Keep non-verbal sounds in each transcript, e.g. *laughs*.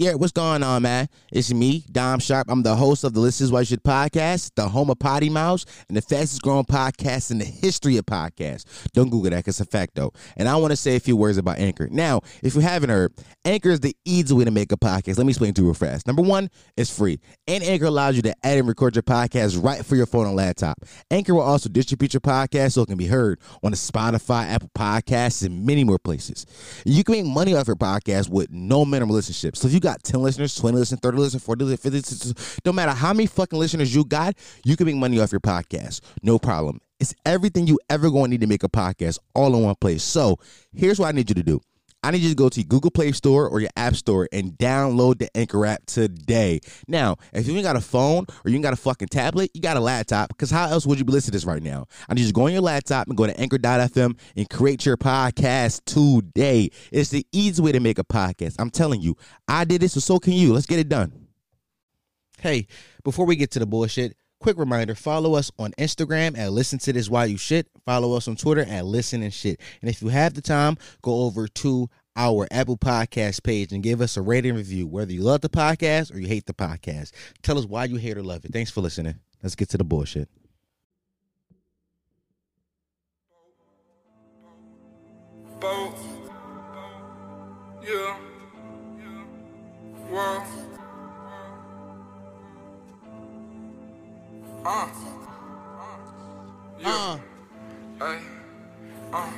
Yeah, what's going on, man? It's me, Dom Sharp. I'm the host of the This Is Why You Should podcast, the home of Potty Mouse, and the fastest growing podcast in the history of podcasts. Don't Google that because it's a fact, though. And I want to say a few words about Anchor. Now, if you haven't heard, Anchor is the easy way to make a podcast. Let me explain to you real fast. Number one, it's free. And Anchor allows you to add and record your podcast right for your phone and laptop. Anchor will also distribute your podcast so it can be heard on the Spotify, Apple Podcasts, and many more places. You can make money off your podcast with no minimum listenership. So if you got got 10 listeners, 20 listeners, 30 listeners, 40 listeners, 50 listeners, no matter how many fucking listeners you got, you can make money off your podcast. No problem. It's everything you ever going to need to make a podcast all in one place. So here's what I need you to do. I need you to go to Google Play Store or your App Store and download the Anchor app today. Now, if you ain't got a phone or you ain't got a fucking tablet, you got a laptop, because how else would you be listening to this right now? I need you to go on your laptop and go to anchor.fm and create your podcast today. It's the easy way to make a podcast. I'm telling you, I did this, so so can you. Let's get it done. Hey, before we get to the bullshit, quick reminder follow us on instagram at listen to this while you shit. Follow us on twitter at listen and shit. And if you have the time go over to our apple podcast page and give us a rating review whether you love the podcast or you hate the podcast. Tell us why you hate or love it. Thanks for listening. Let's get to the bullshit. Boat. Yeah. Well. Uh. Yeah. Hey. Uh.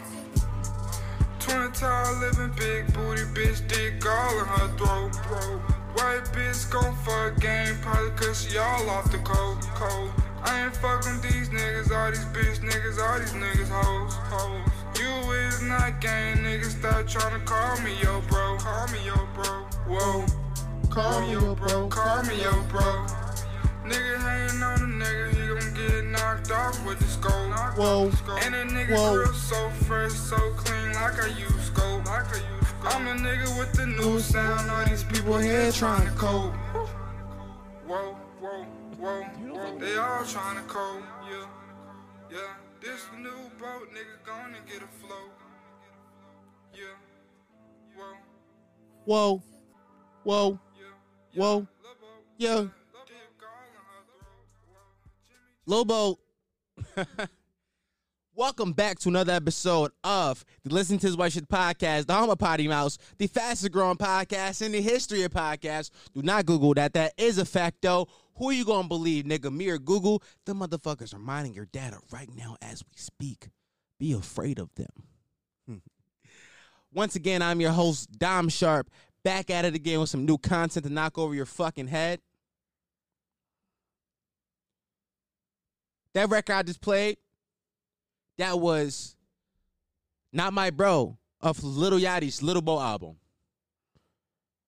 Twin tall living big booty bitch dick all in her throat. Bro. White bitch gon' fuck game probably cause she all off the cold. cold. I ain't fucking these niggas, all these bitch niggas, all these niggas hoes, hoes. You is not gang, niggas stop tryna call me yo bro. Call me yo bro. Whoa. Call me yo bro. Call me yo bro. Nigga hanging on a knocked off with the scope. Whoa. And a nigga Whoa. so fresh, so clean, like I use scope. Like I use scope. I'm the nigga with the new sound, all these people here trying to cope. Whoa, whoa, whoa, whoa. They all trying to cope, yeah. Yeah, this new boat, nigga, gonna get a float. Yeah, whoa, whoa whoa yeah. whoa Lil' boat, *laughs* Welcome back to another episode of the Listen to His White Shit podcast, the home Potty Mouse, the fastest growing podcast in the history of podcasts. Do not Google that. That is a fact, though. Who are you gonna believe, nigga? Me or Google? The motherfuckers are mining your data right now as we speak. Be afraid of them. *laughs* Once again, I'm your host, Dom Sharp, back at it again with some new content to knock over your fucking head. That record I just played, that was not my bro of Little Yachty's Little Boat album.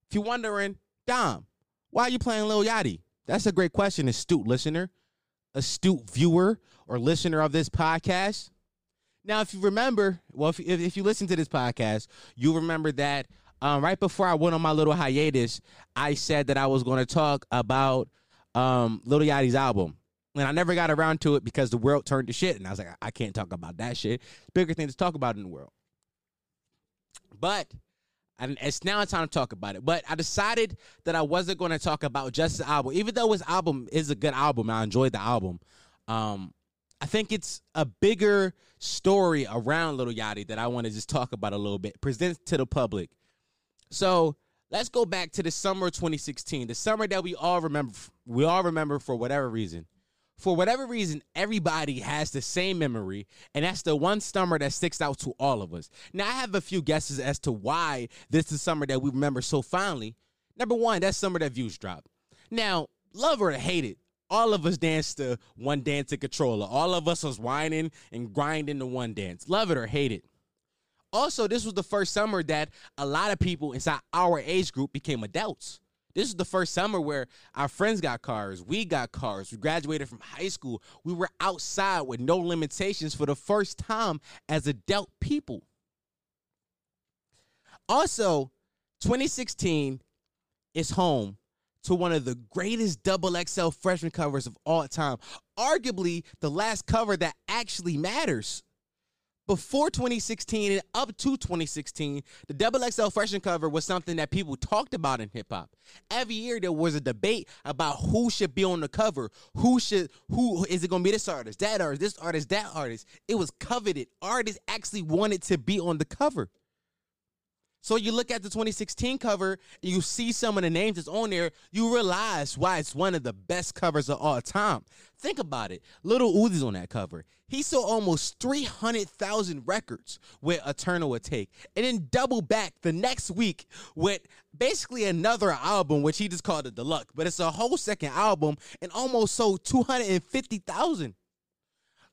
If you're wondering, Dom, why are you playing Lil Yachty? That's a great question, astute listener, astute viewer or listener of this podcast. Now, if you remember, well, if, if, if you listen to this podcast, you remember that um, right before I went on my little hiatus, I said that I was going to talk about um, Little Yachty's album. And I never got around to it because the world turned to shit. And I was like, I can't talk about that shit. It's bigger things to talk about in the world. But and it's now time to talk about it. But I decided that I wasn't going to talk about just the album, even though his album is a good album. I enjoyed the album. Um, I think it's a bigger story around Little Yachty that I want to just talk about a little bit, present to the public. So let's go back to the summer of 2016, the summer that we all remember. We all remember for whatever reason. For whatever reason, everybody has the same memory, and that's the one summer that sticks out to all of us. Now, I have a few guesses as to why this is summer that we remember so fondly. Number one, that summer that views dropped. Now, love or hate it, all of us danced to one dance to Controlla. All of us was whining and grinding to one dance. Love it or hate it. Also, this was the first summer that a lot of people inside our age group became adults. This is the first summer where our friends got cars, we got cars, we graduated from high school. We were outside with no limitations for the first time as adult people. Also, 2016 is home to one of the greatest double XL freshman covers of all time. Arguably the last cover that actually matters. Before 2016 and up to 2016, the Double XL freshman cover was something that people talked about in hip hop. Every year there was a debate about who should be on the cover. Who should who is it gonna be this artist, that artist, this artist, that artist. It was coveted. Artists actually wanted to be on the cover. So you look at the 2016 cover and you see some of the names that's on there, you realize why it's one of the best covers of all time. Think about it. Little Uzi's on that cover. He sold almost 300,000 records with Eternal Atake, And then double back the next week with basically another album, which he just called it Deluxe. But it's a whole second album and almost sold 250,000.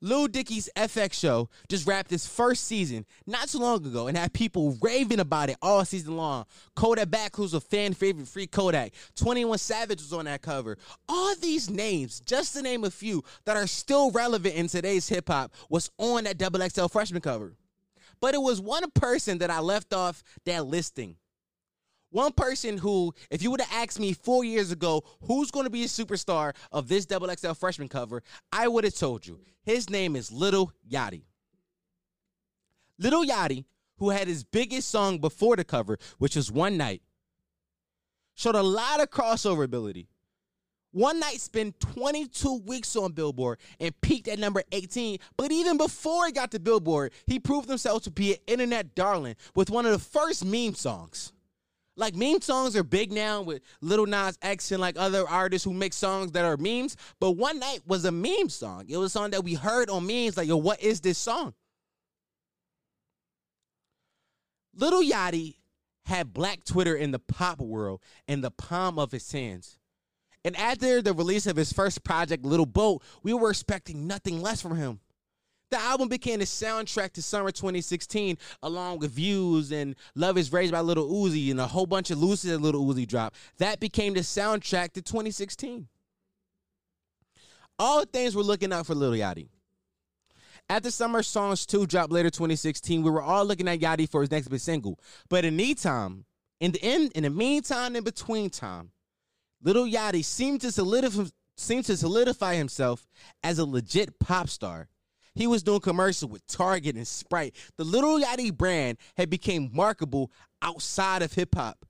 Lil Dicky's FX show just wrapped its first season not too long ago and had people raving about it all season long. Kodak Black, who's a fan favorite, Free Kodak. 21 Savage was on that cover. All these names, just to name a few, that are still relevant in today's hip hop, was on that Double XL freshman cover. But it was one person that I left off that listing. One person who, if you would have asked me four years ago, who's going to be a superstar of this Double XL freshman cover, I would have told you. His name is Little Yachty. Little Yachty, who had his biggest song before the cover, which was One Night, showed a lot of crossover ability. One Night spent 22 weeks on Billboard and peaked at number 18. But even before he got to Billboard, he proved himself to be an internet darling with one of the first meme songs. Like meme songs are big now with Little Nas X and like other artists who make songs that are memes. But One Night was a meme song. It was a song that we heard on memes. Like, yo, what is this song? Little Yachty had Black Twitter in the pop world in the palm of his hands. And after the release of his first project, Little Boat, we were expecting nothing less from him. The album became the soundtrack to summer 2016, along with Views and Luv Is Rage by Little Uzi and a whole bunch of Lucy that Little Uzi dropped. That became the soundtrack to 2016. All things were looking out for Little Yachty. After Summer Songs 2 dropped later 2016, we were all looking at Yachty for his next big single. But in the meantime, in the end, in the meantime, in between time, Little Yachty seemed to solidify, seemed to solidify himself as a legit pop star he was doing commercials with Target and Sprite. The Little Yachty brand had become marketable outside of hip hop.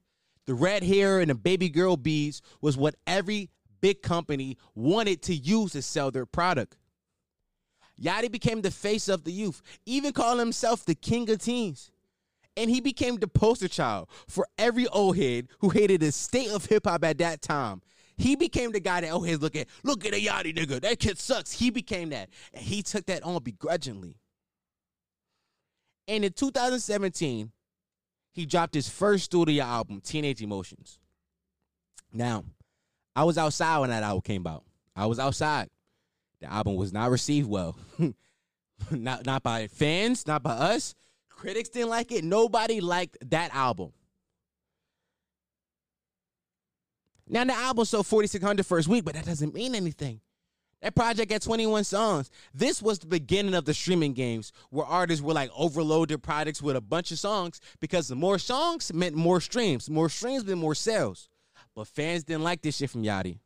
The red hair and the baby girl beads was what every big company wanted to use to sell their product. Yachty became the face of the youth, even calling himself the king of teens. And he became the poster child for every old head who hated the state of hip hop at that time he became the guy that oh, always look at, look at a Yachty nigga. That kid sucks. He became that. And he took that on begrudgingly. And in 2017, he dropped his first studio album, Teenage Emotions. Now, I was outside when that album came out. I was outside. The album was not received well. *laughs* not not by fans, not by us. Critics didn't like it. Nobody liked that album. Now the album sold 4,600 first week, but that doesn't mean anything. That project had 21 songs. This was the beginning of the streaming games where artists were like overload their products with a bunch of songs because the more songs meant more streams. More streams meant more sales. But fans didn't like this shit from Yachty.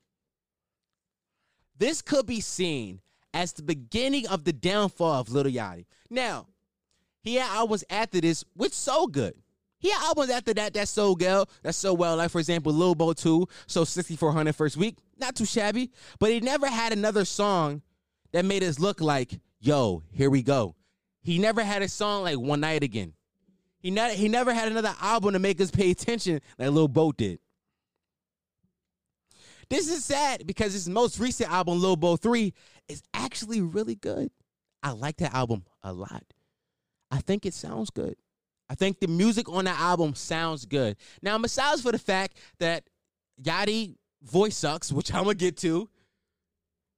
This could be seen as the beginning of the downfall of Little Yachty. Now, he had albums after this which so good. Had albums after that that's so well, that's so well. Like for example, Lil Boat 2, so 6400 first week, not too shabby. But he never had another song that made us look like, yo, here we go. He never had a song like One Night Again. He never he never had another album to make us pay attention like Lil Boat did. This is sad because his most recent album, Lil Boat 3, is actually really good. I like that album a lot. I think it sounds good. I think the music on the album sounds good. Now, besides for the fact that Yachty voice sucks, which *laughs* I'm gonna get to,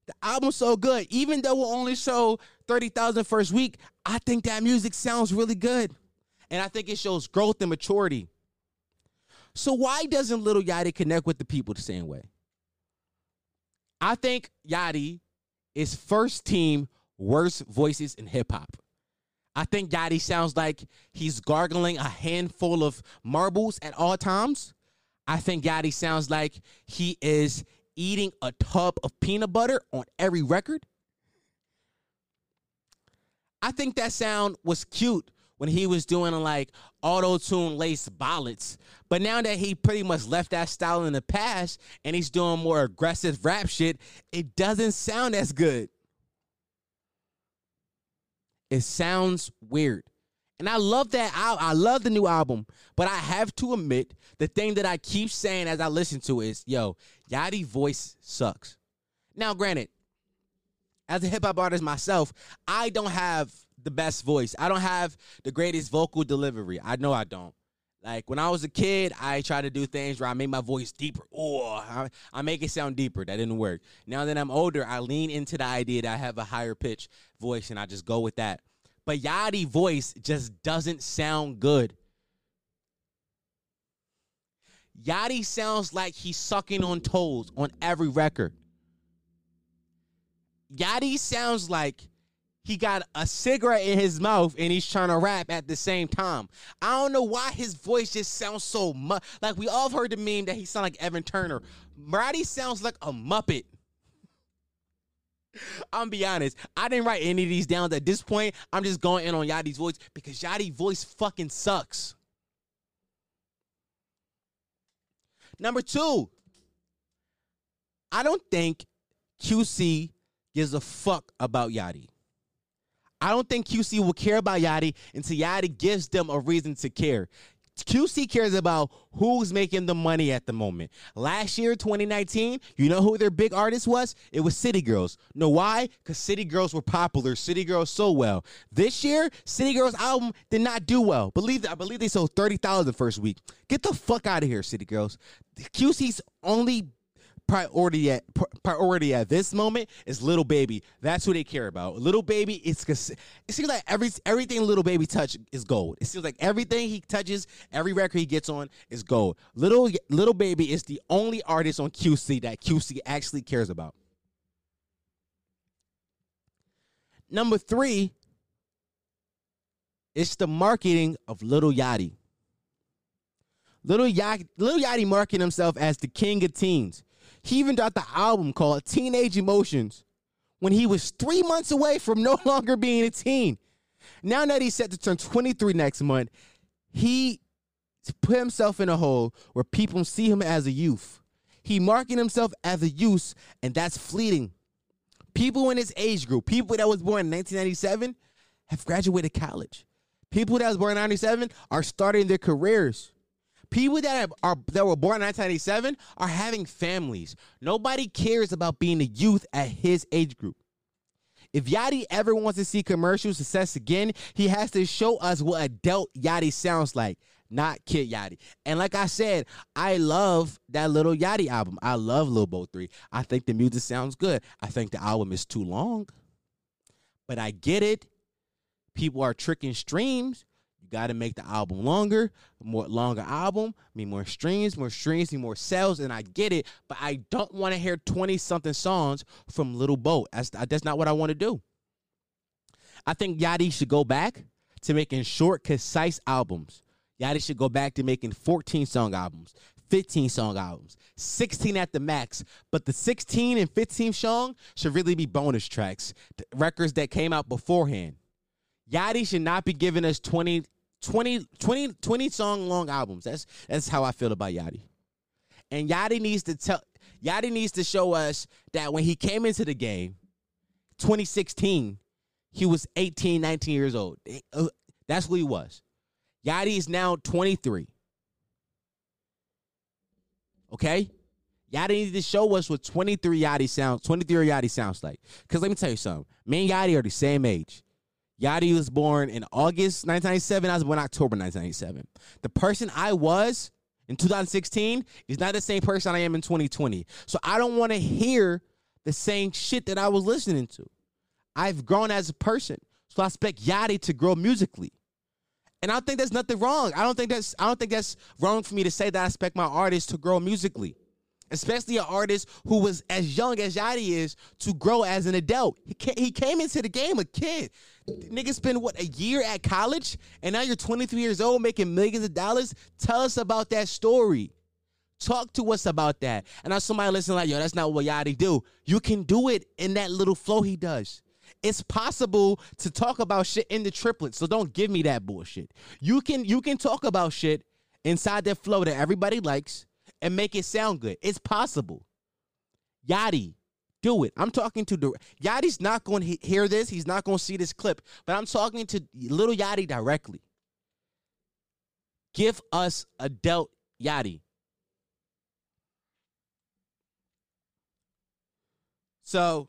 the album's so good. Even though we'll only show 30,000 first week, I think that music sounds really good. And I think it shows growth and maturity. So why doesn't Little Yachty connect with the people the same way? I think Yachty is first team worst voices in hip hop. I think Yachty sounds like he's gargling a handful of marbles at all times. I think Yachty sounds like he is eating a tub of peanut butter on every record. I think that sound was cute when he was doing like auto tune laced ballads. But now that he pretty much left that style in the past and he's doing more aggressive rap shit, it doesn't sound as good. It sounds weird. And I love that. I, I love the new album, but I have to admit the thing that I keep saying as I listen to it is, yo, Yachty voice sucks. Now, granted, as a hip hop artist myself, I don't have the best voice. I don't have the greatest vocal delivery. I know I don't. Like when I was a kid, I tried to do things where I made my voice deeper. Oh, I, I, make it sound deeper. That didn't work. Now that I'm older, I lean into the idea that I have a higher pitch voice and I just go with that. But Yachty voice just doesn't sound good. Yachty sounds like he's sucking on toes on every record. Yachty sounds like he got a cigarette in his mouth and he's trying to rap at the same time. I don't know why his voice just sounds so much like we all heard the meme that he sound like Evan Turner. Yachty sounds like a muppet. *laughs* I'm be honest. I didn't write any of these down at this point. I'm just going in on Yachty's voice because Yachty's voice fucking sucks. Number two, I don't think QC gives a fuck about Yachty. I don't think QC will care about Yachty until Yachty gives them a reason to care. QC cares about who's making the money at the moment. Last year, 2019, you know who their big artist was? It was City Girls. Know why? Because City Girls were popular. City Girls sold well. This year, City Girls album did not do well. Believe that I believe they sold 30,000 the first week. Get the fuck out of here, City Girls. QC's only priority at priority at this moment is little baby. That's who they care about. Little baby, it's it seems like every everything little baby touch is gold. It seems like everything he touches, every record he gets on is gold. Little little baby is the only artist on QC that QC actually cares about. Number three, it's the marketing of Little Yachty. Little Yachty, Little Yachty marketing himself as the king of teens. He even dropped the album called Teenage Emotions when he was three months away from no *laughs* longer being a teen. Now that he's set to turn 23 next month, he put himself in a hole where people see him as a youth. He marking himself as a youth, and that's fleeting. People in his age group, people that was born in 1997, have graduated college. People that was born in 97 are starting their careers. People that are that were born in 1987 are having families. Nobody cares about being a youth at his age group. If Yachty ever wants to see commercial success again, he has to show us what adult Yachty sounds like, not Kid Yachty. And like I said, I love that little Yachty album. I love Lil Boat 3. I think the music sounds good. I think the album is too long. But I get it. People are tricking streams. You got to make the album longer, more longer album, mean more streams, more streams, mean more sales, and I get it. But I don't want to hear twenty something songs from Little Boat. That's uh, that's not what I want to do. I think Yachty should go back to making short, concise albums. Yachty should go back to making 14 song albums, 15 song albums, 16 at the max. But the 16 and 15 song should really be bonus tracks, records that came out beforehand. Yachty should not be giving us 20 20, 20, 20 song long albums. That's that's how I feel about Yachty. And Yachty needs to tell Yachty needs to show us that when he came into the game, 2016, he was 18, 19 years old. Uh, that's who he was. Yachty is now 23. Okay? Yachty needs to show us what 23 Yachty sounds, 23 Yachty sounds like. Because let me tell you something. Me and Yachty are the same age. Yachty was born in August 1997. I was born October 1997. The person I was in 2016 is not the same person I am in 2020. So I don't want to hear the same shit that I was listening to. I've grown as a person. So I expect Yachty to grow musically. And I don't think there's nothing wrong. I don't think that's I don't think that's wrong for me to say that I expect my artist to grow musically especially an artist who was as young as Yachty is to grow as an adult. He came, he came into the game a kid. Nigga spent what a year at college, and now you're 23 years old making millions of dollars. Tell us about that story. Talk to us about that. And now somebody listening like, yo, that's not what Yachty do. You can do it in that little flow he does. It's possible to talk about shit in the triplets, so don't give me that bullshit. You can you can talk about shit inside that flow that everybody likes and make it sound good. It's possible. Yachty, do it. I'm talking to the Yachty's not going to hear this. He's not going to see this clip, but I'm talking to little Yachty directly. Give us a adult Yachty. So,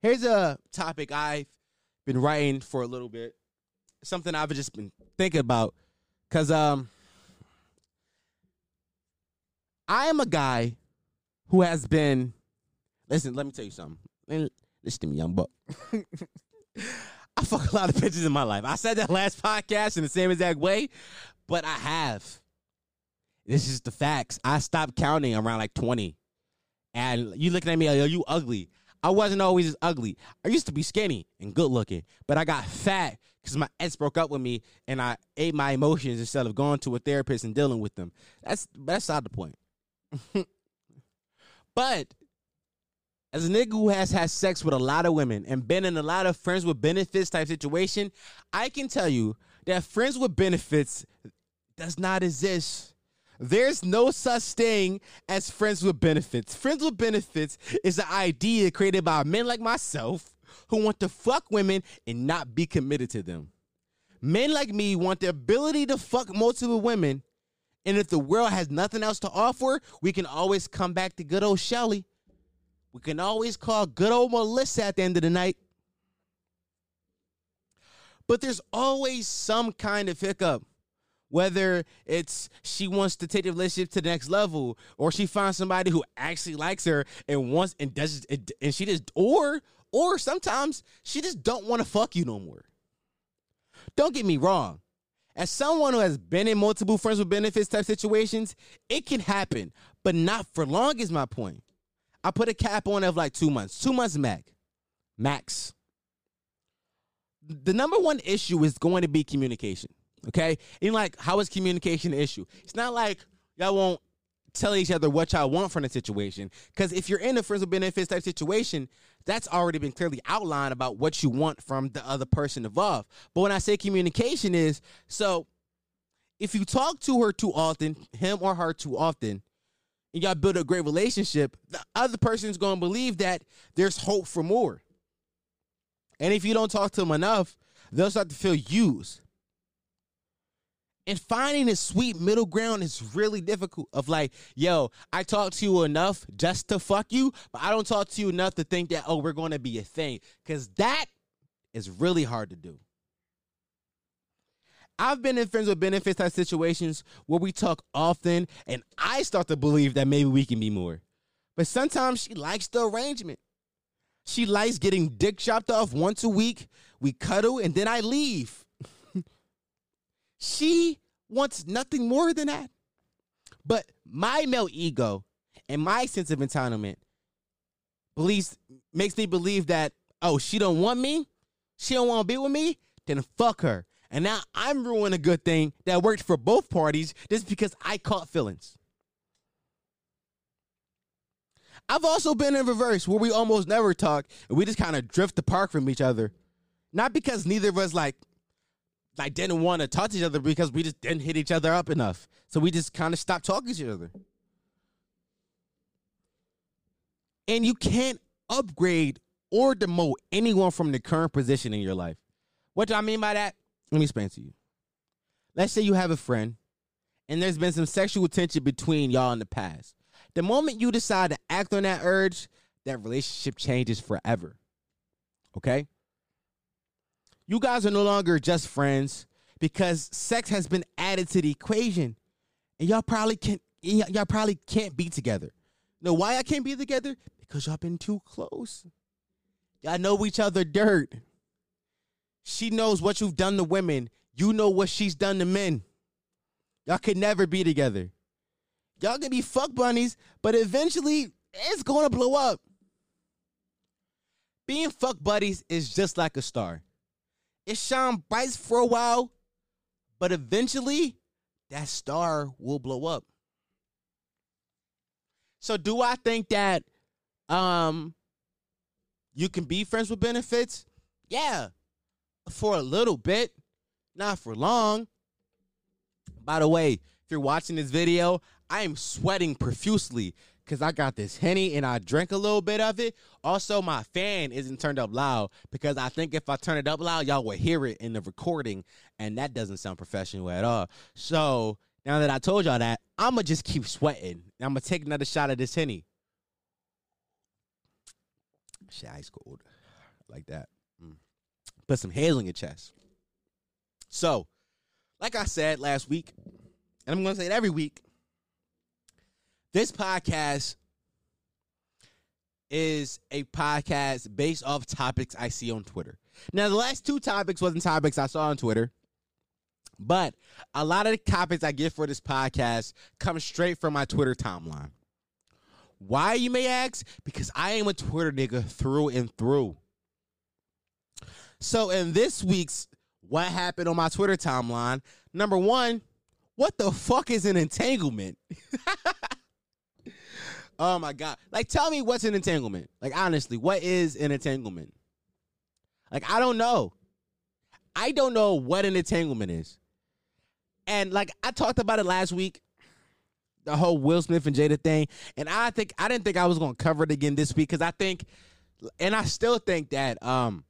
here's a topic I've been writing for a little bit. Something I've just been thinking about cuz um I am a guy who has been listen, let me tell you something. Listen to me, young buck. *laughs* I fuck a lot of bitches in my life. I said that last podcast in the same exact way, but I have. This is the facts. I stopped counting around like 20. And you looking at me are you ugly. I wasn't always as ugly. I used to be skinny and good looking, but I got fat because my ex broke up with me and I ate my emotions instead of going to a therapist and dealing with them. That's that's not the point. *laughs* but as a nigga who has had sex with a lot of women and been in a lot of friends with benefits type situation, I can tell you that friends with benefits does not exist. There's no such thing as friends with benefits. Friends with benefits is an idea created by men like myself who want to fuck women and not be committed to them. Men like me want the ability to fuck multiple women, and if the world has nothing else to offer, we can always come back to good old Shelly. We can always call good old Melissa at the end of the night. But there's always some kind of hiccup whether it's she wants to take the relationship to the next level or she finds somebody who actually likes her and wants and does and she just or or sometimes she just don't want to fuck you no more don't get me wrong as someone who has been in multiple friends with benefits type situations it can happen but not for long is my point i put a cap on of like two months two months max max the number one issue is going to be communication Okay? And like, how is communication an issue? It's not like y'all won't tell each other what y'all want from the situation. Because if you're in a friends with benefits type situation, that's already been clearly outlined about what you want from the other person involved. But when I say communication is so if you talk to her too often, him or her too often, and y'all build a great relationship, the other person's gonna believe that there's hope for more. And if you don't talk to them enough, they'll start to feel used. And finding a sweet middle ground is really difficult. Of like, yo, I talk to you enough just to fuck you, but I don't talk to you enough to think that, oh, we're going to be a thing. Because that is really hard to do. I've been in friends with benefits type situations where we talk often, and I start to believe that maybe we can be more. But sometimes she likes the arrangement. She likes getting dick chopped off once a week. We cuddle, and then I leave. She wants nothing more than that. But my male ego and my sense of entitlement believes makes me believe that oh she don't want me, she don't want to be with me, then fuck her. And now I'm ruining a good thing that worked for both parties just because I caught feelings. I've also been in reverse where we almost never talk and we just kind of drift apart from each other. Not because neither of us like like didn't want to talk to each other because we just didn't hit each other up enough. So we just kind of stopped talking to each other. And you can't upgrade or demote anyone from the current position in your life. What do I mean by that? Let me explain to you. Let's say you have a friend and there's been some sexual tension between y'all in the past. The moment you decide to act on that urge, that relationship changes forever. Okay? You guys are no longer just friends because sex has been added to the equation. And y'all probably can't y'all probably can't be together. know why I can't be together? Because y'all been too close. Y'all know each other dirt. She knows what you've done to women. You know what she's done to men. Y'all could never be together. Y'all can be fuck bunnies, but eventually it's gonna blow up. Being fuck buddies is just like a star it shine bright for a while, but eventually that star will blow up. So do I think that um you can be friends with benefits? Yeah, for a little bit, not for long. By the way, if you're watching this video, I am sweating profusely because I got this henny and I drank a little bit of it. Also, my fan isn't turned up loud because I think if I turn it up loud, y'all will hear it in the recording, and that doesn't sound professional at all. So now that I told y'all that, I'm gonna just keep sweating. I'm gonna take another shot of this henny. Shit, ice cold, like that. Mm. Put some hazel in your chest. So, like I said last week, and I'm gonna say it every week. This podcast is a podcast based off topics I see on Twitter. Now, the last two topics wasn't topics I saw on Twitter, but a lot of the topics I get for this podcast come straight from my Twitter timeline. Why, you may ask? Because I am a Twitter nigga through and through. So, in this week's What Happened on My Twitter timeline, number one, what the fuck is an entanglement? *laughs* oh my God. Like, tell me what's an entanglement? Like, honestly, what is an entanglement? Like, I don't know. I don't know what an entanglement is. And like I talked about it last week, the whole Will Smith and Jada thing, and I think I didn't think I was to cover it again this week because I think, and I still think that um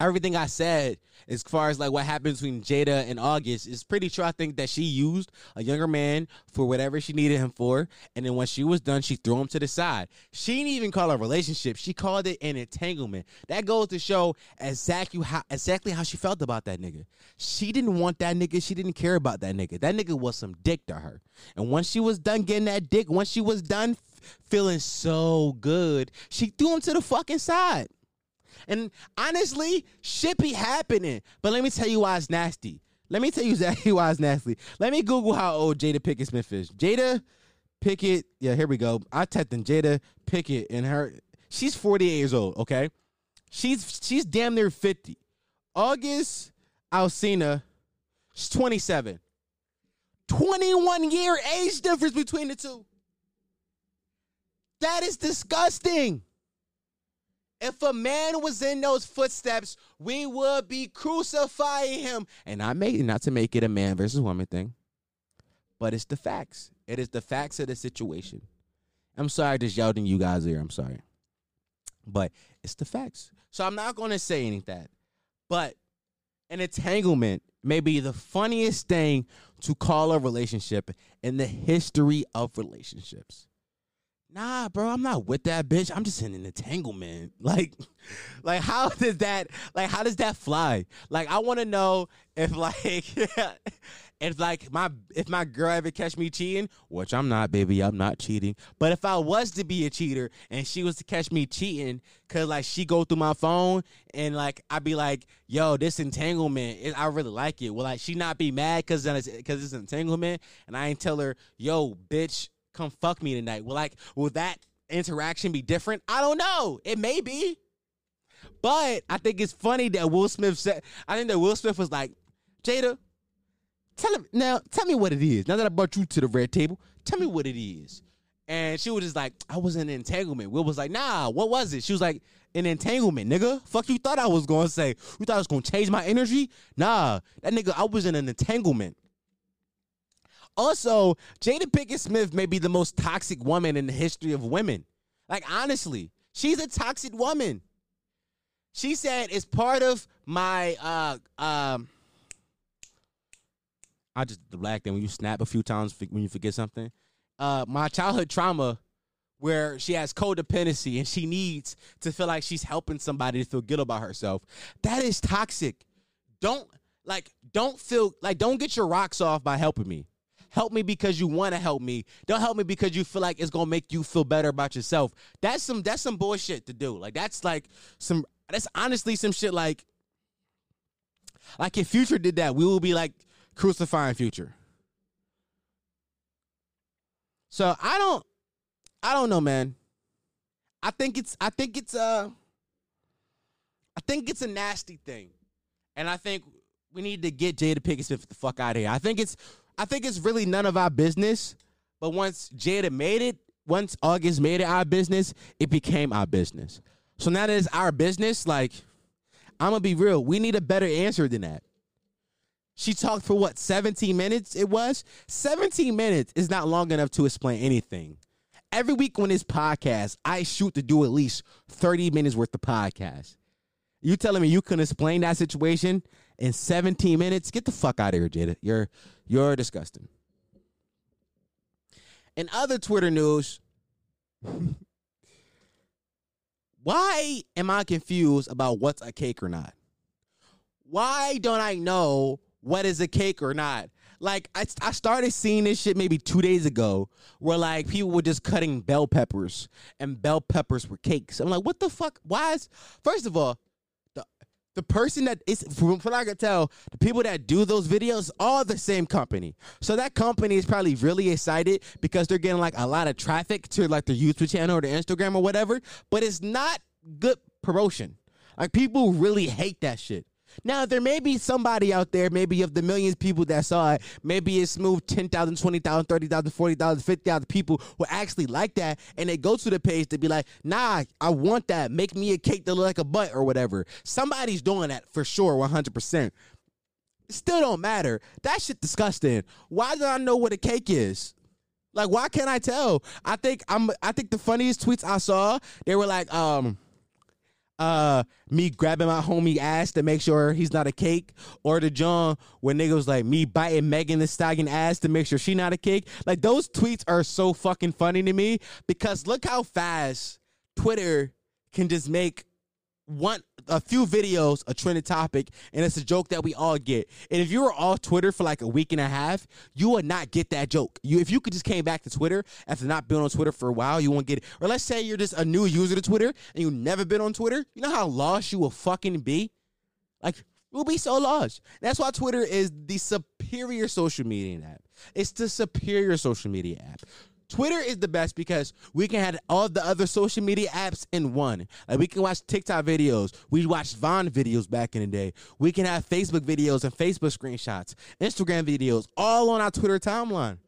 everything I said as far as like what happened between Jada and August is pretty true. I think that she used a younger man for whatever she needed him for, and then when she was done, she threw him to the side. She didn't even call it a relationship; she called it an entanglement. That goes to show exactly how exactly how she felt about that nigga. She didn't want that nigga. She didn't care about that nigga. That nigga was some dick to her. And once she was done getting that dick, once she was done feeling so good, she threw him to the fucking side. And honestly, shit be happening. But let me tell you why it's nasty. Let me tell you *laughs* exactly why it's nasty. Let me Google how old Jada Pinkett Smith is. Jada Pinkett, yeah, here we go. I typed in Jada Pinkett and her. She's 48 years old, okay? She's she's damn near 50. August Alsina, she's 27. 21 year age difference between the two. That is disgusting. If a man was in those footsteps, we would be crucifying him. And I made not to make it a man versus woman thing, but it's the facts. It is the facts of the situation. I'm sorry just yelled in you guys' ear. I'm sorry. But it's the facts. So I'm not going to say anything. But an entanglement may be the funniest thing to call a relationship in the history of relationships nah, bro, I'm not with that bitch. I'm just in an entanglement. *laughs* Like, like how does that like how does that fly? Like, I want to know if like *laughs* if like my if my girl ever catch me cheating, which I'm not, baby, I'm not cheating. But if I was to be a cheater and she was to catch me cheating, cause like she go through my phone and like I'd be like, yo, this entanglement, I really like it. Will like she not be mad cause it's, cause it's entanglement, and I ain't tell her, yo, bitch come fuck me tonight. Will like will that interaction be different? I don't know. It may be. But I think it's funny that Will Smith said I think that Will Smith was like, Jada, tell him now, tell me what it is. Now that I brought you to the red table, tell me what it is. And she was just like, I was in an entanglement. Will was like, nah, what was it? She was like, an entanglement, nigga. Fuck you thought I was gonna say. You thought I was gonna change my energy? Nah, that nigga, I was in an entanglement. Also, Jada Pinkett Smith may be the most toxic woman in the history of women. Like, honestly, she's a toxic woman. She said it's part of my uh um I just the black thing when you snap a few times when you forget something. Uh my childhood trauma where she has codependency and she needs to feel like she's helping somebody to feel good about herself. That is toxic. Don't like don't feel like don't get your rocks off by helping me. Help me because you want to help me. Don't help me because you feel like it's gonna make you feel better about yourself. That's some that's some bullshit to do. Like that's like some that's honestly some shit like like if Future did that, we will be like crucifying Future. So I don't I don't know, man. I think it's I think it's uh I think it's a nasty thing. And I think we need to get Jada Pinkett Smith the fuck out of here. I think it's I think it's really none of our business. But once Jada made it, once August made it our business, it became our business. So now that it's our business, like I'm gonna be real. We need a better answer than that. She talked for what, 17 minutes it was? 17 minutes is not long enough to explain anything. Every week on this podcast, I shoot to do at least 30 minutes worth of podcast. You telling me you can explain that situation in 17 minutes? Get the fuck out of here, Jada. You're you're disgusting. In other Twitter news, *laughs* why am I confused about what's a cake or not? Why don't I know what is a cake or not? Like I, I started seeing this shit maybe two days ago, where like people were just cutting bell peppers and bell peppers were cakes. I'm like, what the fuck? Why is first of all, the person that is from what I can tell, the people that do those videos are the same company. So that company is probably really excited because they're getting like a lot of traffic to like their YouTube channel or their Instagram or whatever. But it's not good promotion. Like people really hate that shit. Now, there may be somebody out there, maybe of the millions of people that saw it, maybe it's moved 10,000, 20,000, 30,000, 40,000, 50,000 people who actually like that. And they go to the page to be like, nah, I want that. Make me a cake that look like a butt or whatever. Somebody's doing that for sure, 100%. Still don't matter. That shit disgusting. Why do I know what a cake is? Like, why can't I tell? I think I'm. I think the funniest tweets I saw, they were like, um, uh me grabbing my homie ass to make sure he's not a cake, or the John when niggas like me biting Megan Thee Stallion ass to make sure she not a cake. Like those tweets are so fucking funny to me because look how fast Twitter can just make one a few videos a trending topic and it's a joke that we all get. And if you were off twitter for like a week and a half you would not get that joke. You if you could just came back to twitter after not being on twitter for a while you won't get it. Or let's say you're just a new user to twitter and you've never been on twitter you know how lost you will fucking be? Like we'll be so lost. That's why twitter is the superior social media app. It's the superior social media app Twitter is the best because we can have all the other social media apps in one. Like we can watch TikTok videos. We watched Vine videos back in the day. We can have Facebook videos and Facebook screenshots, Instagram videos, all on our Twitter timeline.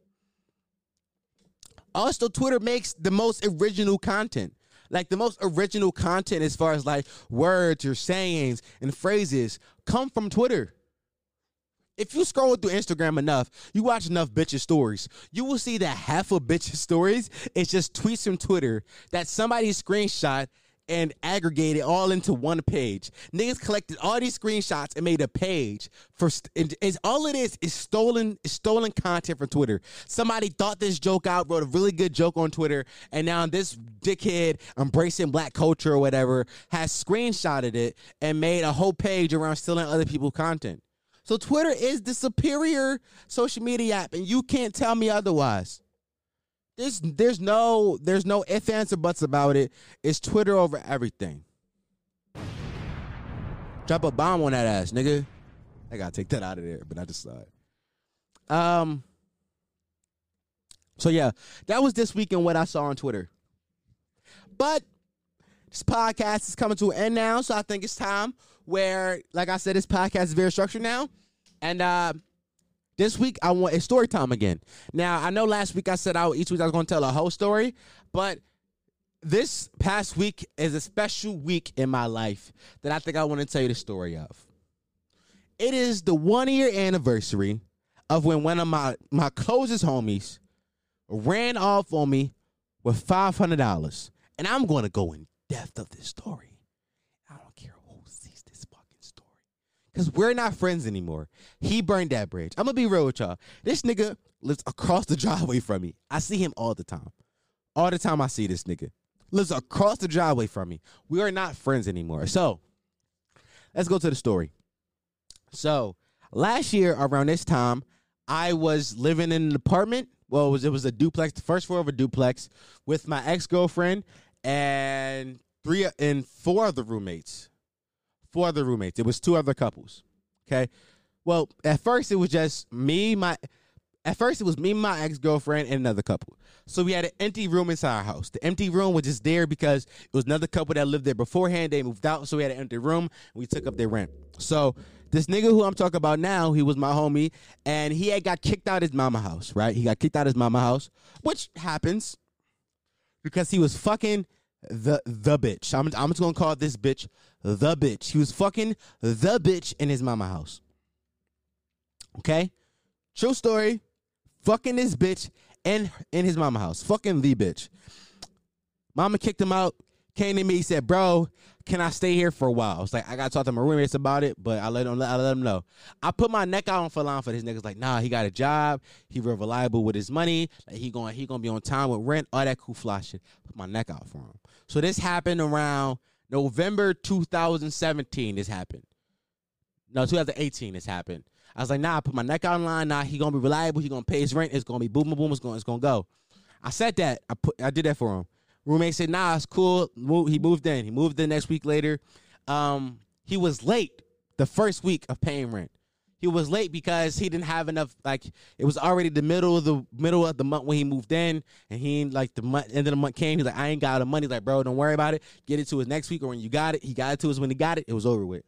Also, Twitter makes the most original content. Like the most original content as far as like words or sayings and phrases come from Twitter if you scroll through Instagram enough, you watch enough bitches stories, you will see that half of bitches *laughs* stories is just tweets from Twitter that somebody screenshot and aggregated all into one page. Niggas collected all these screenshots and made a page for. And, and all it is is stolen, is stolen content from Twitter. Somebody thought this joke out, wrote a really good joke on Twitter, and now this dickhead embracing black culture or whatever has screenshotted it and made a whole page around stealing other people's content. So Twitter is the superior social media app, and you can't tell me otherwise. There's there's no there's no ifs ands or buts about it. It's Twitter over everything. Drop a bomb on that ass, nigga. I gotta take that out of there, but I just saw it. Um. So yeah, that was this week and what I saw on Twitter. But this podcast is coming to an end now, so I think it's time where, like I said, this podcast is very structured now. And uh, this week I want a story time again. Now I know last week I said I each week I was going to tell a whole story, but this past week is a special week in my life that I think I want to tell you the story of. It is the one year anniversary of when one of my my closest homies ran off on me with five hundred dollars, and I'm going to go in depth of this story. Cause we're not friends anymore. He burned that bridge. I'm gonna be real with y'all. This nigga lives across the *laughs* driveway from me. I see him all the time. All the time I see this nigga. Lives across the driveway from me. We are not friends anymore. So let's go to the story. So last year around this time, I was living in an apartment. Well, it was it was a duplex, the first floor of a duplex, with my ex girlfriend and three and four other roommates four other roommates. It was two other couples. Okay. Well, at first it was just me, my at first it was me, my ex-girlfriend, and another couple. So we had an empty room inside our house. The empty room was just there because it was another couple that lived there beforehand. They moved out, so we had an empty room and we took up their rent. So this nigga who I'm talking about now, he was my homie, and he had got kicked out his mama house, right? He got kicked out his mama house, which happens because he was fucking the the bitch. I'm I'm just gonna call this bitch the bitch. He was fucking the bitch in his mama house. Okay, true story. Fucking this bitch in in his mama house. Fucking the bitch. Mama kicked him out. Came to me, said, "Bro, can I stay here for a while?" I was like, "I gotta talk to my roommates about it," but I let them. I let them know. I put my neck out on Falon for this niggas. Like, nah, he got a job. He real reliable with his money. Like, he going he gonna be on time with rent. All that cool fly shit. Put my neck out for him. So this happened around November 2017. This happened. No, 2018. This happened. I was like, nah, I put my neck out on line. Nah, he gonna be reliable. He gonna pay his rent. It's gonna be boom, boom, boom. It's gonna, it's gonna go. I said that. I put, I did that for him. Roommate said, nah, it's cool. He moved in. He moved in next week later. Um, he was late the first week of paying rent. He was late because he didn't have enough. Like it was already the middle of the middle of the month when he moved in, and he like the month, end of the month came. He's like, I ain't got the money. He's like, bro, don't worry about it. Get it to us next week, or when you got it, he got it to us when he got it. It was over with.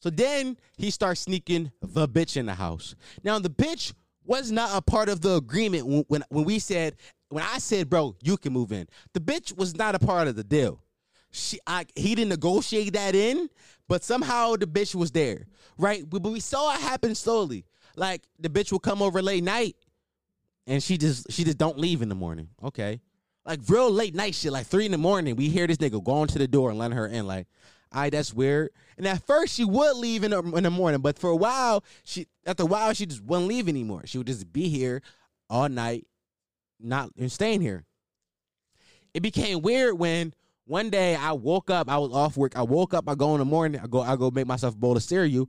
So then he starts sneaking the bitch in the house. Now the bitch was not a part of the agreement when when, when we said when I said, bro, you can move in. The bitch was not a part of the deal. She, I, he didn't negotiate that in, but somehow the bitch was there, right? But, we saw it happen slowly. Like the bitch will come over late night, and she just she just don't leave in the morning. Okay, like real late night shit, like three in the morning. We hear this nigga going to the door and letting her in. Like, all right, that's weird. And at first she would leave in the, in the morning, but for a while she after a while she just wouldn't leave anymore. She would just be here all night, not and staying here. It became weird when one day I woke up, I was off work. I woke up, I go in the morning, I go, I go make myself a bowl of cereal.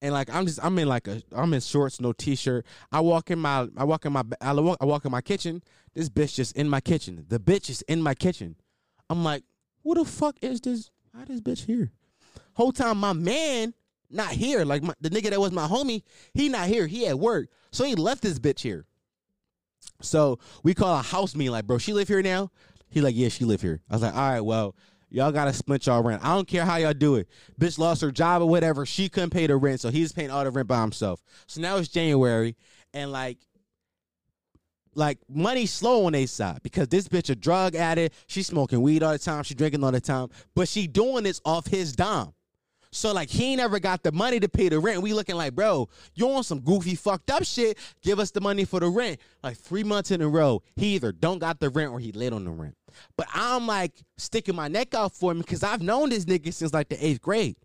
And like I'm just I'm in like a I'm in shorts, no t-shirt. I walk in my I walk in my I walk, I walk in my kitchen. This bitch just in my kitchen. The bitch is in my kitchen. I'm like, who the fuck is this? Why this bitch here? Whole time my man not here. Like my, the nigga that was my homie, he not here. He at work. So he left this bitch here. So we call a house meeting. Like, bro, she live here now. He like, yeah, she live here. I was like, all right, well, y'all gotta split y'all rent. I don't care how y'all do it. Bitch lost her job or whatever. She couldn't pay the rent, so he's paying all the rent by himself. So now it's January, and like, like money slow on their side because this bitch a drug addict. She smoking weed all the time. She drinking all the time, but she doing this off his dime. So like he never got the money to pay the rent. We looking like, bro, you on some goofy fucked up shit. Give us the money for the rent. Like three months in a row, he either don't got the rent or he late on the rent. But I'm like sticking my neck out for him because I've known this nigga since like the eighth grade.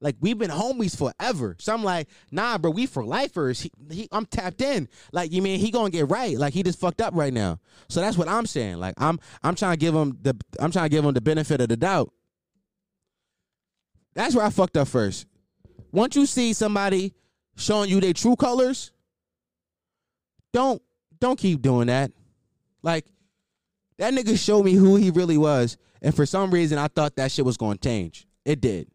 Like we've been homies forever. So I'm like, nah, bro, we for lifers. He, he, I'm tapped in. Like, you mean he gonna get right? Like he just fucked up right now. So that's what I'm saying. Like I'm I'm trying to give him the I'm trying to give him the benefit of the doubt. That's where I fucked up first. Once you see somebody showing you their true colors, don't don't keep doing that. Like that nigga showed me who he really was, and for some reason I thought that shit was going to change. It did.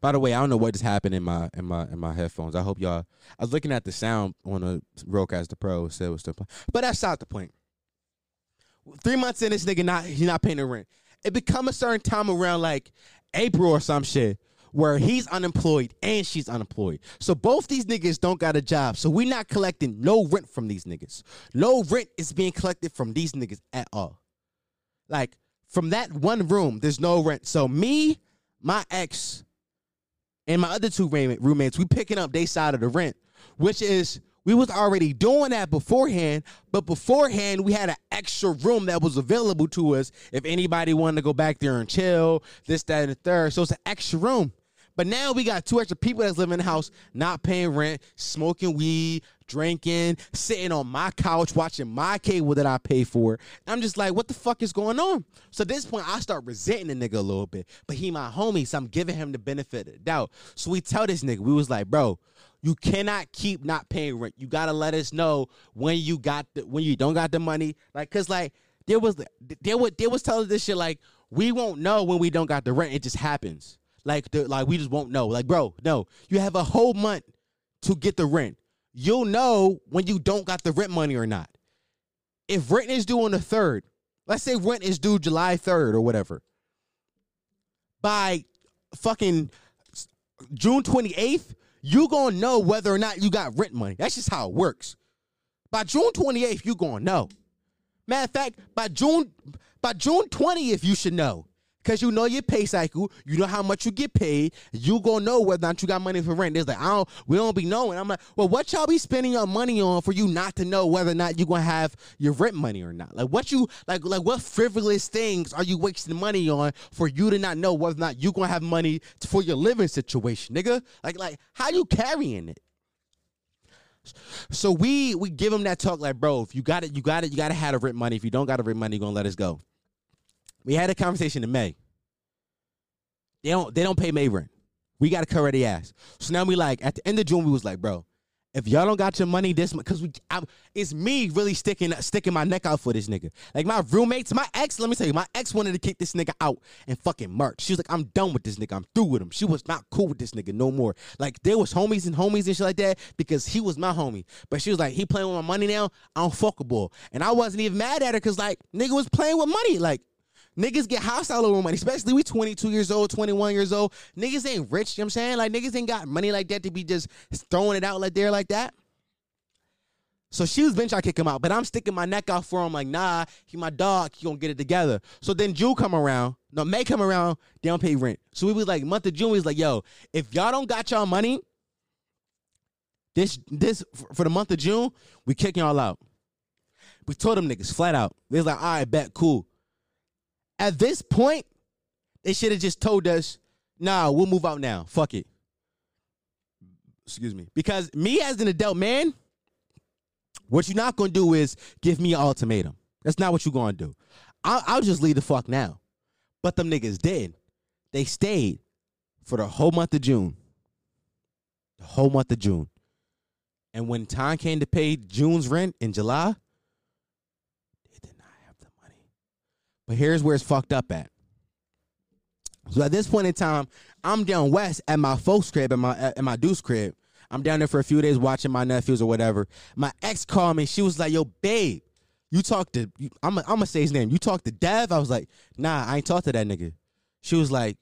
By the way, I don't know what just happened in my in my in my headphones. I hope y'all. I was looking at the sound on a Rodecaster Pro. Said it was still playing, but that's not the point. Three months in, this nigga not he's not paying the rent. It become a certain time around like April or some shit where he's unemployed and she's unemployed. So both these niggas don't got a job. So we not collecting no rent from these niggas. No rent is being collected from these niggas at all. Like from that one room, there's no rent. So me, my ex, and my other two roommates, we picking up their side of the rent, which is we was already doing that beforehand, but beforehand we had an extra room that was available to us if anybody wanted to go back there and chill, this, that, and the third. So it's an extra room. But now we got two extra people that's living in the house, not paying rent, smoking weed, drinking, sitting on my couch, watching my cable that I pay for. I'm just like, what the fuck is going on? So at this point, I start resenting the nigga a little bit. But he my homie, so I'm giving him the benefit of the doubt. So we tell this nigga, we was like, bro, you cannot keep not paying rent. You gotta let us know when you got the when you don't got the money. Like, cause like there was there was there was telling this shit like we won't know when we don't got the rent. It just happens. Like the, like we just won't know. Like, bro, no. You have a whole month to get the rent. You'll know when you don't got the rent money or not. If rent is due on the third, let's say rent is due July 3rd or whatever. By fucking June 28th, you gonna know whether or not you got rent money. That's just how it works. By June 28th, you gonna know. Matter of fact, by June, By June 20th, you should know. Cause you know your pay cycle, you know how much you get paid. You gonna know whether or not you got money for rent. There's like I don't, we don't be knowing. I'm like, well, what y'all be spending your money on for you not to know whether or not you gonna have your rent money or not? Like what you like, like what frivolous things are you wasting money on for you to not know whether or not you gonna have money for your living situation, nigga? Like, like how you carrying it? So we we give them that talk like, bro, if you got it, you got it, you gotta have the rent money. If you don't got the rent money, you're gonna let us go. We had a conversation in May. They don't they don't pay May rent. We got to cover the ass. So now we like at the end of June we was like, bro, if y'all don't got your money this month, cause we I, it's me really sticking sticking my neck out for this nigga. Like my roommates, my ex, let me tell you, my ex wanted to kick this nigga out and fucking March. She was like, I'm done with this nigga. I'm through with him. She was not cool with this nigga no more. Like there was homies and homies and shit like that because he was my homie. But she was like, he playing with my money now. I don't fuck a ball. And I wasn't even mad at her because like nigga was playing with money. Like Niggas get hostile over money, especially we 22 years old, 21 years old. Niggas ain't rich, you know what I'm saying? Like niggas ain't got money like that to be just throwing it out like there like that. So she was trying to kick him out, but I'm sticking my neck out for him. Like, nah, he my dog. He gonna get it together. So then June come around. No, May come around. They don't pay rent. So we was like, month of June, was like, yo, if y'all don't got y'all money, this this for the month of June, we kicking y'all out. We told them niggas flat out. They was like, all right, bet, cool. At this point, they should have just told us, nah, we'll move out now. Fuck it. Excuse me. Because me as an adult man, what you're not gonna do is give me an ultimatum. That's not what you're gonna do. I'll, I'll just leave the fuck now. But them niggas did. They stayed for the whole month of June. The whole month of June. And when time came to pay June's rent in July, But here's where it's fucked up at. So at this point in time, I'm down west at my folks' crib, at my at my deuce crib. I'm down there for a few days watching my nephews or whatever. My ex called me. She was like, "Yo, babe, you talked to I'm I'm gonna say his name. You talked to Dev." I was like, "Nah, I ain't talked to that nigga." She was like,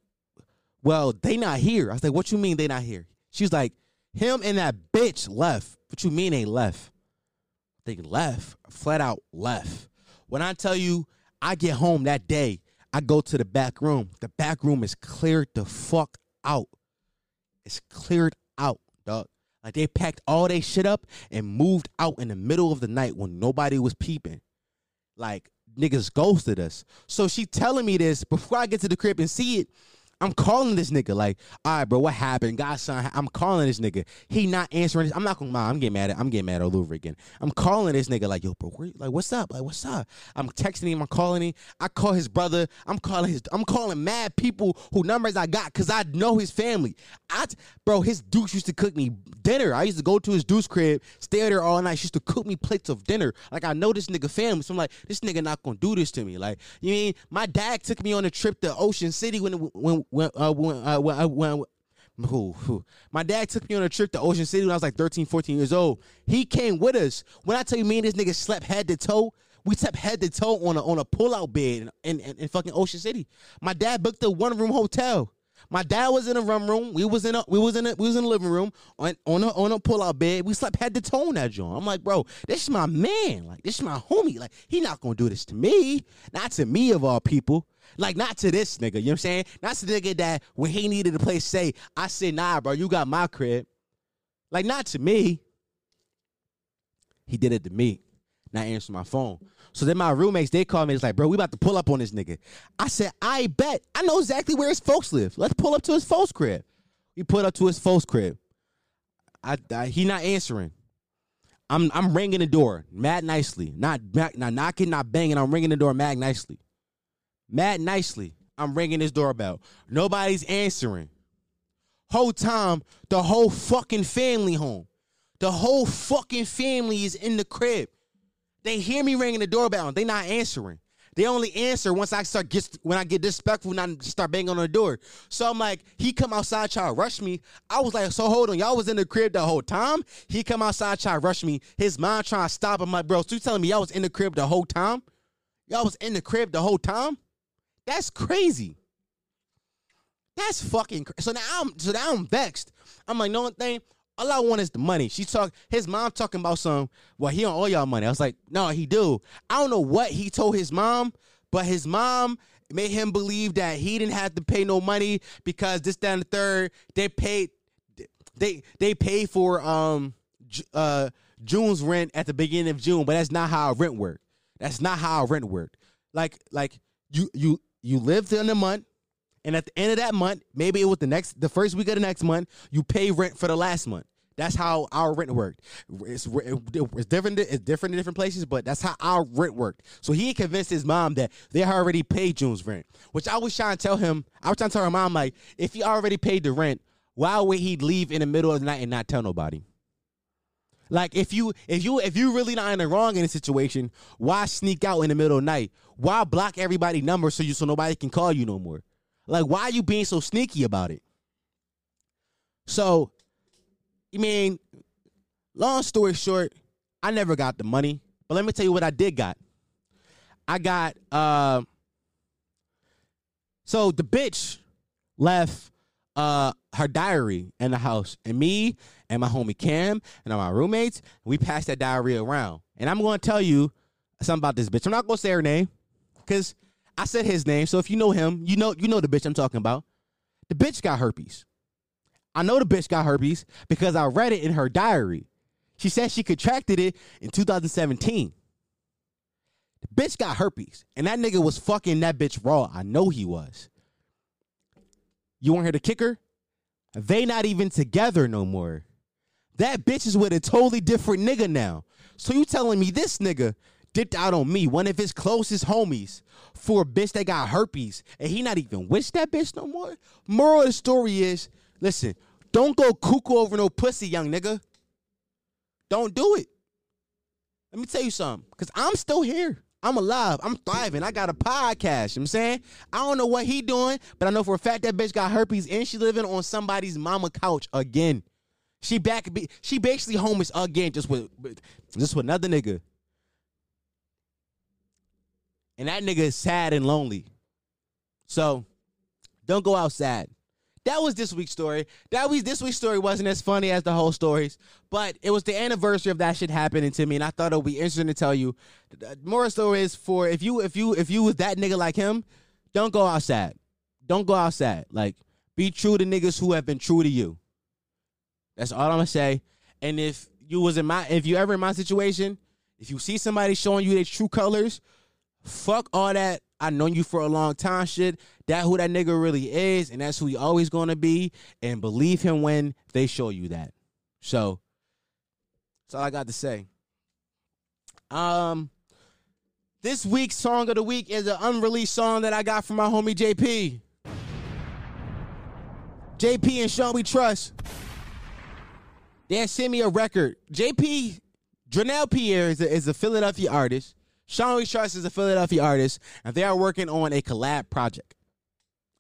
"Well, they not here." I was like, "What you mean they not here?" She was like, "Him and that bitch left." What you mean they left? They left, flat out left. When I tell you I get home that day. I go to the back room. The back room is cleared the fuck out. It's cleared out, dog. Like they packed all their shit up and moved out in the middle of the night when nobody was peeping. Like niggas ghosted us. So she telling me this *laughs* before I get to the crib and see it. I'm calling this nigga like, all right, bro, what happened? Godson, I'm calling this nigga. He not answering. This. I'm not gonna lie. I'm getting mad. At, I'm getting mad all over again. I'm calling this nigga like, yo, bro, where, like, what's up? Like, what's up? I'm texting him. I'm calling him. I call his brother. I'm calling his. I'm calling mad people who numbers I got because I know his family. I, bro, his deuce used to cook me dinner. I used to go to his deuce crib, stay there all night. She used to cook me plates of dinner. Like I know this nigga family, so I'm like, this nigga not gonna do this to me. Like, you mean my dad took me on a trip to Ocean City when when when uh, when, uh, when, uh, my dad took me on a trip to Ocean City when I was like 13, 14 years old. He came with us. When I tell you, me and this nigga slept head to toe. We slept head to toe on a on a pull out bed in, in, in fucking Ocean City. My dad booked a one room hotel. My dad was in a rum room. We was in a we was in a we was in the living room on on a on a pull out bed. We slept head to toe on that joint. I'm like, bro, this is my man. Like this is my homie. Like he not gonna do this to me. Not to me of all people. Like, not to this nigga, you know what I'm saying? Not to the nigga that when he needed a place say, I said, nah, bro, you got my crib. Like, not to me. He did it to me. Not answer my phone. So then my roommates, they called me. It's like, bro, we about to pull up on this nigga. I said, I bet. I know exactly where his folks live. Let's pull up to his folks crib. We put up to his folks crib. I, I he not answering. I'm I'm ringing the door, mad nicely, not not knocking, not banging. I'm ringing the door, mad nicely. Mad nicely. I'm ringing his doorbell. Nobody's answering. Whole time, the whole fucking family home. The whole fucking family is in the crib. They hear me ringing the doorbell and they not answering. They only answer once I start get when I get disrespectful and I start banging on the door. So I'm like, he come outside try to rush me. I was like, so hold on, y'all was in the crib the whole time. He come outside try to rush me. His mom trying to stop him. Like, bro, so you telling me y'all was in the crib the whole time? Y'all was in the crib the whole time? That's crazy. That's fucking crazy. So now I'm so now I'm vexed. I'm like, no one thing. All I want is the money. She talk his mom talking about some, well, he don't owe y'all money. I was like, no, he do. I don't know what he told his mom, but his mom made him believe that he didn't have to pay no money because this, that, and the third, they paid they they pay for um uh June's rent at the beginning of June, but that's not how rent worked. That's not how rent worked. Like like you you you lived in a month, and at the end of that month, maybe it was the next the first week of the next month, you pay rent for the last month. That's how our rent worked. It's, it's different. It's different in different places, but that's how our rent worked. So he convinced his mom that they already paid June's rent, which I was trying to tell him. I was trying to tell her mom like, if he already paid the rent, why would he leave in the middle of the night and not tell nobody? Like if you if you if you really not in the wrong in a situation, why sneak out in the middle of the night? Why block everybody numbers so you so nobody can call you no more? Like why are you being so sneaky about it? So, I mean, long story short, I never got the money, but let me tell you what I did got. I got uh so the bitch left uh her diary in the house and me and my homie Cam and all my roommates we passed that diary around and I'm to tell you something about this bitch I'm not to say her name cuz I said his name so if you know him you know you know the bitch I'm talking about the bitch got herpes I know the bitch got herpes because I read it in her diary she said she contracted it in 2017 the bitch got herpes and that nigga was fucking that bitch raw I know he was you want her to kick her? They not even together no more. That bitch is with a totally different nigga now. So you telling me this nigga dipped out on me, one of his closest homies, for a bitch that got herpes, and he not even wish that bitch no more? Moral of the story is, listen, don't go cuckoo over no pussy, young nigga. Don't do it. Let me tell you something, because I'm still here. I'm alive. I'm thriving. I got a podcast. You know I'm saying? I don't know what he doing, but I know for a fact that bitch got herpes and she living on somebody's mama couch again. She back she basically homeless again, just with just with another nigga. And that nigga is sad and lonely. So don't go outside. That was this week's story. That was this week's story wasn't as funny as the whole stories, but it was the anniversary of that shit happening to me, and I thought it would be interesting to tell you. More story is for if you if you if you was that nigga like him, don't go outside. Don't go outside. Like be true to niggas who have been true to you. That's all I'm gonna say. And if you was in my if you ever in my situation, if you see somebody showing you their true colors, fuck all that I known you for a long time shit. That who that nigga really is, and that's who he always gonna be. And believe him when they show you that. So that's all I got to say. Um this week's song of the week is an unreleased song that I got from my homie JP. JP and Sean We Trust. They sent me a record. JP, Drenell Pierre is a, is a Philadelphia artist. Sean We Trust is a Philadelphia artist, and they are working on a collab project.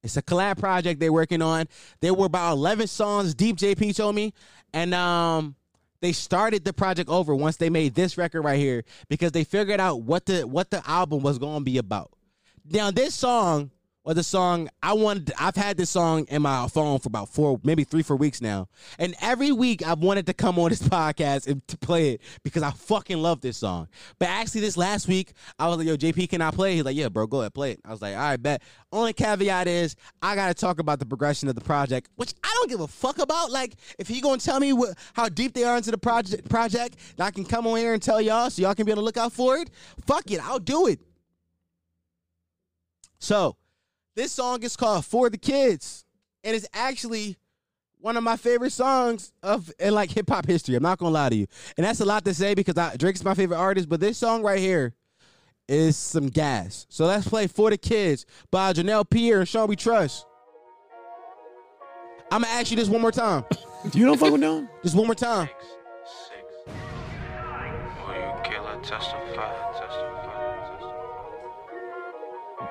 It's a collab project they're working on. They were about 11 songs deep, JP told me. And um, they started the project over once they made this record right here because they figured out what the what the album was going to be about. Now, this song or the song I wanted. I've had this song in my phone for about four, maybe three, four weeks now, and every week I've wanted to come on this *laughs* podcast and to play it because I fucking love this song. But actually, this last week I was like, "Yo, JP, can I play?" He's like, "Yeah, bro, go ahead, play it." I was like, "All right, bet." Only caveat is I gotta talk about the progression of the project, which I don't give a fuck about. Like, if he gonna tell me what, how deep they are into the project, project, I can come on here and tell y'all so y'all can be on the lookout for it. Fuck it, I'll do it. So this song is called For the Kids. And it's actually one of my favorite songs of in like hip hop history. I'm not gonna lie to you. And that's a lot to say because I, Drake's my favorite artist, but this song right here is some gas. So let's play For the Kids by Janelle Pierre and Sean We Trust. I'm gonna ask you this one more time. *coughs* you don't fuck with them? Just one more time.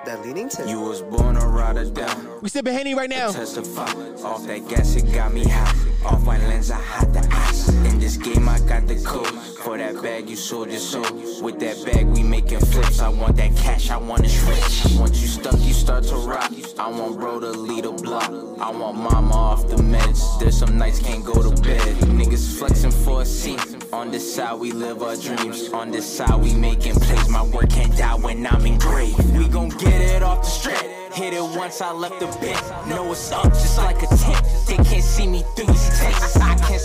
That leading to. You was born a Rotterdam. We sipping Henny right now. Testify. Off that gas, it got me hot. Off my lens, I had the ice. In this game, I got the code. For that bag, you sold your soul. With that bag, we making flips. I want that cash, I want it rich. Once you stuck, you start to rock. I want bro to lead a block. I want mama off the meds. There's some nights can't go to bed. Niggas flexing for a seat. On this side we live our dreams. On this side we making plays. My work can't die when I'm engraved. We gon' get it off the strip. Hit it once I left the bit. Know it's up just like a tent. They can't see me through these texts. I can't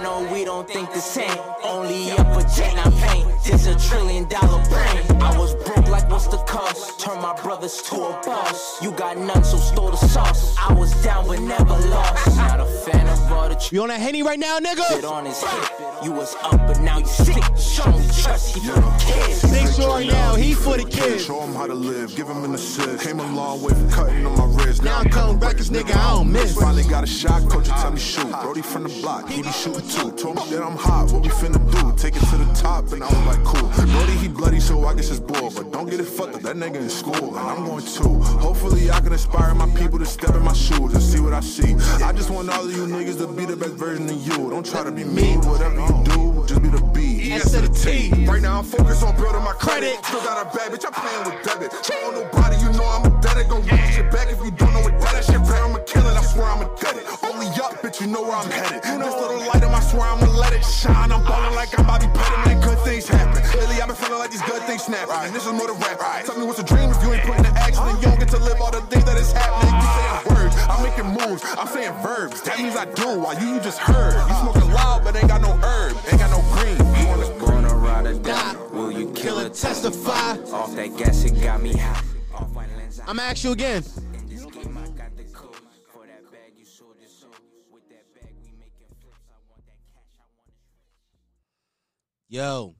I know we don't think the same. Only up a jet, not pain. This a trillion dollar brain. I was broke like what's the cost? Turn my brothers to a boss. You got none, so store the sauce. I was down but never lost. Not a fan of all the You on that henny right now, shit nigga? on his hip. You was up but now you sick. Show me trust, he for the kids. Make sure now he for the kids. Show him how to live, give him an assist. Came a long way from cutting on my wrist. Now I'm coming back, this nigga, I don't miss. Finally got a shot, coach, tell me shoot. Brody from the block, he be shooting too. Told me that I'm hot, what we finna do? Take it to the top, and I was like, cool. Brody, he bloody, so I guess it's bull. But don't get it fucked up, that nigga in school, and I'm going too. Hopefully, I can inspire my people to step in my shoes and see what I see. I just want all of you niggas to be the best version of you. Don't try to be me, whatever you do, just be the B. S to the T. Right now, I'm focused on building my credit. Still got a bad bitch, I'm playing with debit. On nobody, you know I'm a it. Gon' get shit back if you don't know what that is. Shit I'm a killer, I swear I'm a it. Only up, bitch, you know where I'm headed. This little light of my swear I'ma let it shine. I'm ballin' like I'm Bobby Pettit, man, good things happen. Lately, I've been feeling like these good things snap. And this is more than rap. Tell me what's a dream if you ain't putting the action, then you don't get to live all the things that is happening. You saying words, I'm making moves, I'm saying verbs. That means I do, while you, you just heard. You smoking loud, but ain't got no herb, ain't got no green. You wanna Gonna ride or die. Will you kill Killer or testify. Off that gas, it got me high. Off white lens, I'm gonna ask you again. Yo.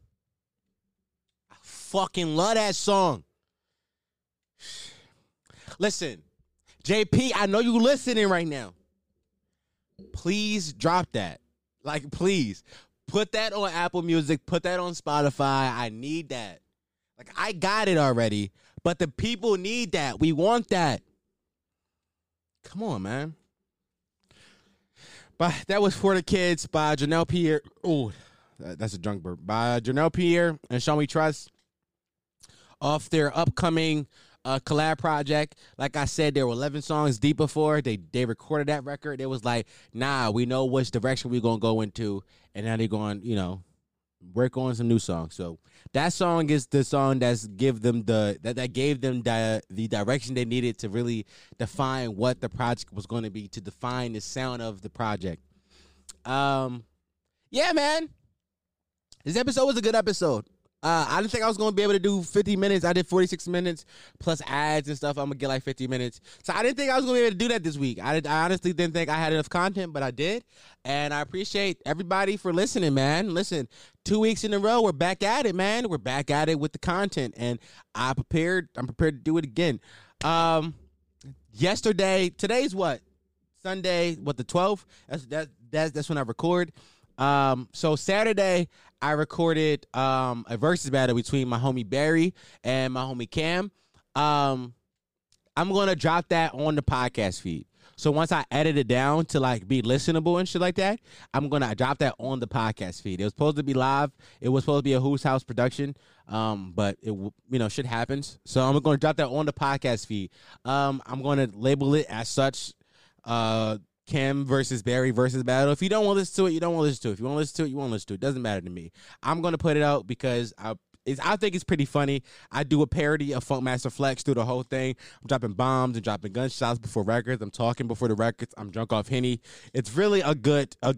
I fucking love that song. Listen, JP, I know you listening right now. Please drop that. Like, please. Put that on Apple Music. Put that on Spotify. I need that. Like, I got it already, but the people need that. We want that. Come on, man. But that was for the kids by Janelle Pierre. Oh, that's a drunk burp. By Janelle Pierre and Show Me Trust off their upcoming uh, collab project. Like I said, there were 11 songs deep before. They they recorded that record. It was like, nah, we know which direction we're to go into. And now they're going, you know, work on some new songs. So that song is the song that's give them the that, that gave them the the direction they needed to really define what the project was going to be to define the sound of the project. Um, yeah, man, this episode was a good episode. Uh, I didn't think I was gonna be able to do 50 minutes. I did 46 minutes plus ads and stuff. I'm gonna get like 50 minutes. So I didn't think I was gonna be able to do that this week. I, did, I honestly didn't think I had enough content, but I did. And I appreciate everybody for listening, man. Listen, two weeks in a row, we're back at it, man. We're back at it with the content, and I prepared. I'm prepared to do it again. Um, yesterday, today's what? Sunday, what the 12th? That's that that's that's when I record. Um, so Saturday I recorded um a versus battle between my homie Barry and my homie Cam. Um, I'm gonna drop that on the podcast feed. So once I edit it down to like be listenable and shit like that, I'm gonna drop that on the podcast feed. It was supposed to be live. It was supposed to be a Who's House production, um, but it you know shit happens. So I'm gonna drop that on the podcast feed. Um, I'm gonna label it as such. Uh, Cam versus Barry versus battle. If you don't want to listen to it, you don't want to listen to it. If you want to listen to it, you want to listen to it. Doesn't matter to me. I'm gonna put it out because I I think it's pretty funny. I do a parody of Funkmaster Flex through the whole thing. I'm dropping bombs and dropping gunshots before records. I'm talking before the records. I'm drunk off henny. It's really a good. A,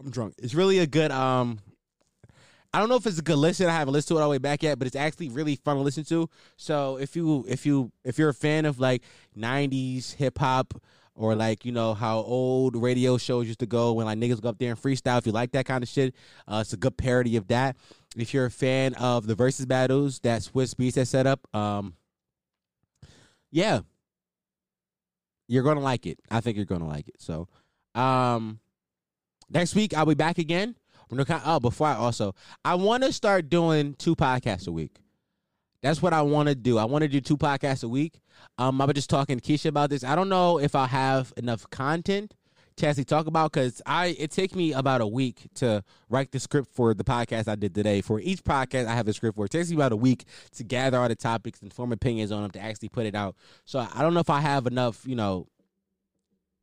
I'm drunk. It's really a good. Um, I don't know if it's a good listen. I haven't listened to it all the way back yet, but it's actually really fun to listen to. So if you if you if you're a fan of like '90s hip hop or like you know how old radio shows used to go when like niggas go up there and freestyle, if you like that kind of shit, uh, it's a good parody of that. If you're a fan of the Verzuz battles that Swizz Beatz has set up, um, yeah, you're gonna like it. I think you're gonna like it. So, um, next week I'll be back again. Oh, before I also, I want to start doing two podcasts a week. That's what I want to do. I want to do two podcasts a week. Um, I was just talking to Keisha about this. I don't know if I'll have enough content to actually talk about because I it takes me about a week to write the script for the podcast I did today. For each podcast I have a script for. It takes me about a week to gather all the topics and form opinions on them to actually put it out. So I don't know if I have enough, you know,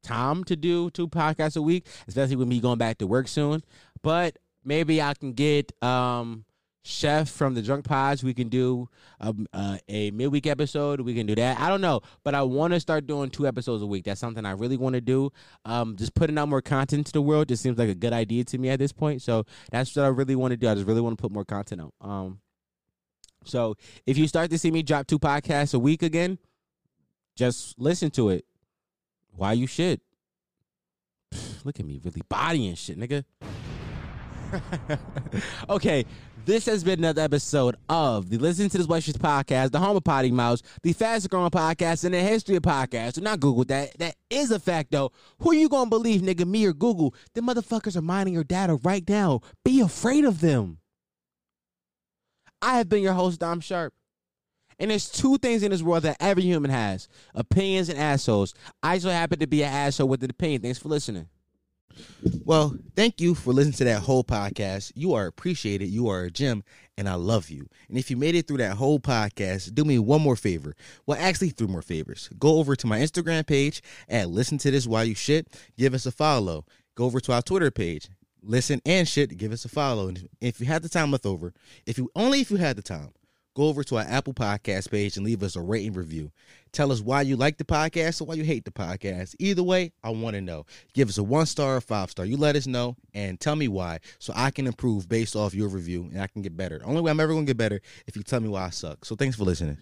time to do two podcasts a week, especially with me going back to work soon. But maybe I can get um chef from the drunk pods we can do um, uh, a midweek episode. We can do that. I don't know but i want to start doing two episodes a week. That's something i really want to do. Um, just putting out more content to the world just seems like a good idea to me at this point. So that's what i really want to do. I just really want to put more content out. Um, so if you start to see me drop two podcasts a week again just listen to it. Why you should. *sighs* Look at me really bodying shit nigga. *laughs* Okay, this has been another episode of the Listen to This White podcast, the home of Potty Mouse, the fastest growing podcast in the history of podcasts. Do not Google that. That is a fact, though. Who you gonna believe, nigga? Me or Google? The motherfuckers are mining your data right now. Be afraid of them. I have been your host, Dom Sharp. And there's two things in this world that every human has opinions and assholes. I so happen to be an asshole with an opinion. Thanks for listening. Well, thank you for listening to that whole podcast. You are appreciated. You are a gem, and I love you. And if you made it through that whole podcast, do me one more favor. Well, actually, three more favors. Go over to my Instagram page and listen to this while you shit. Give us a follow. Go over to our Twitter page. Listen and shit. Give us a follow. And if you had the time left over, if you only if you had the time, go over to our Apple Podcast page and leave us a rating review. Tell us why you like the podcast or why you hate the podcast. Either way, I want to know. Give us a one star or five star. You let us know and tell me why so I can improve based off your review and I can get better. The only way I'm ever going to get better if you tell me why I suck. So thanks for listening.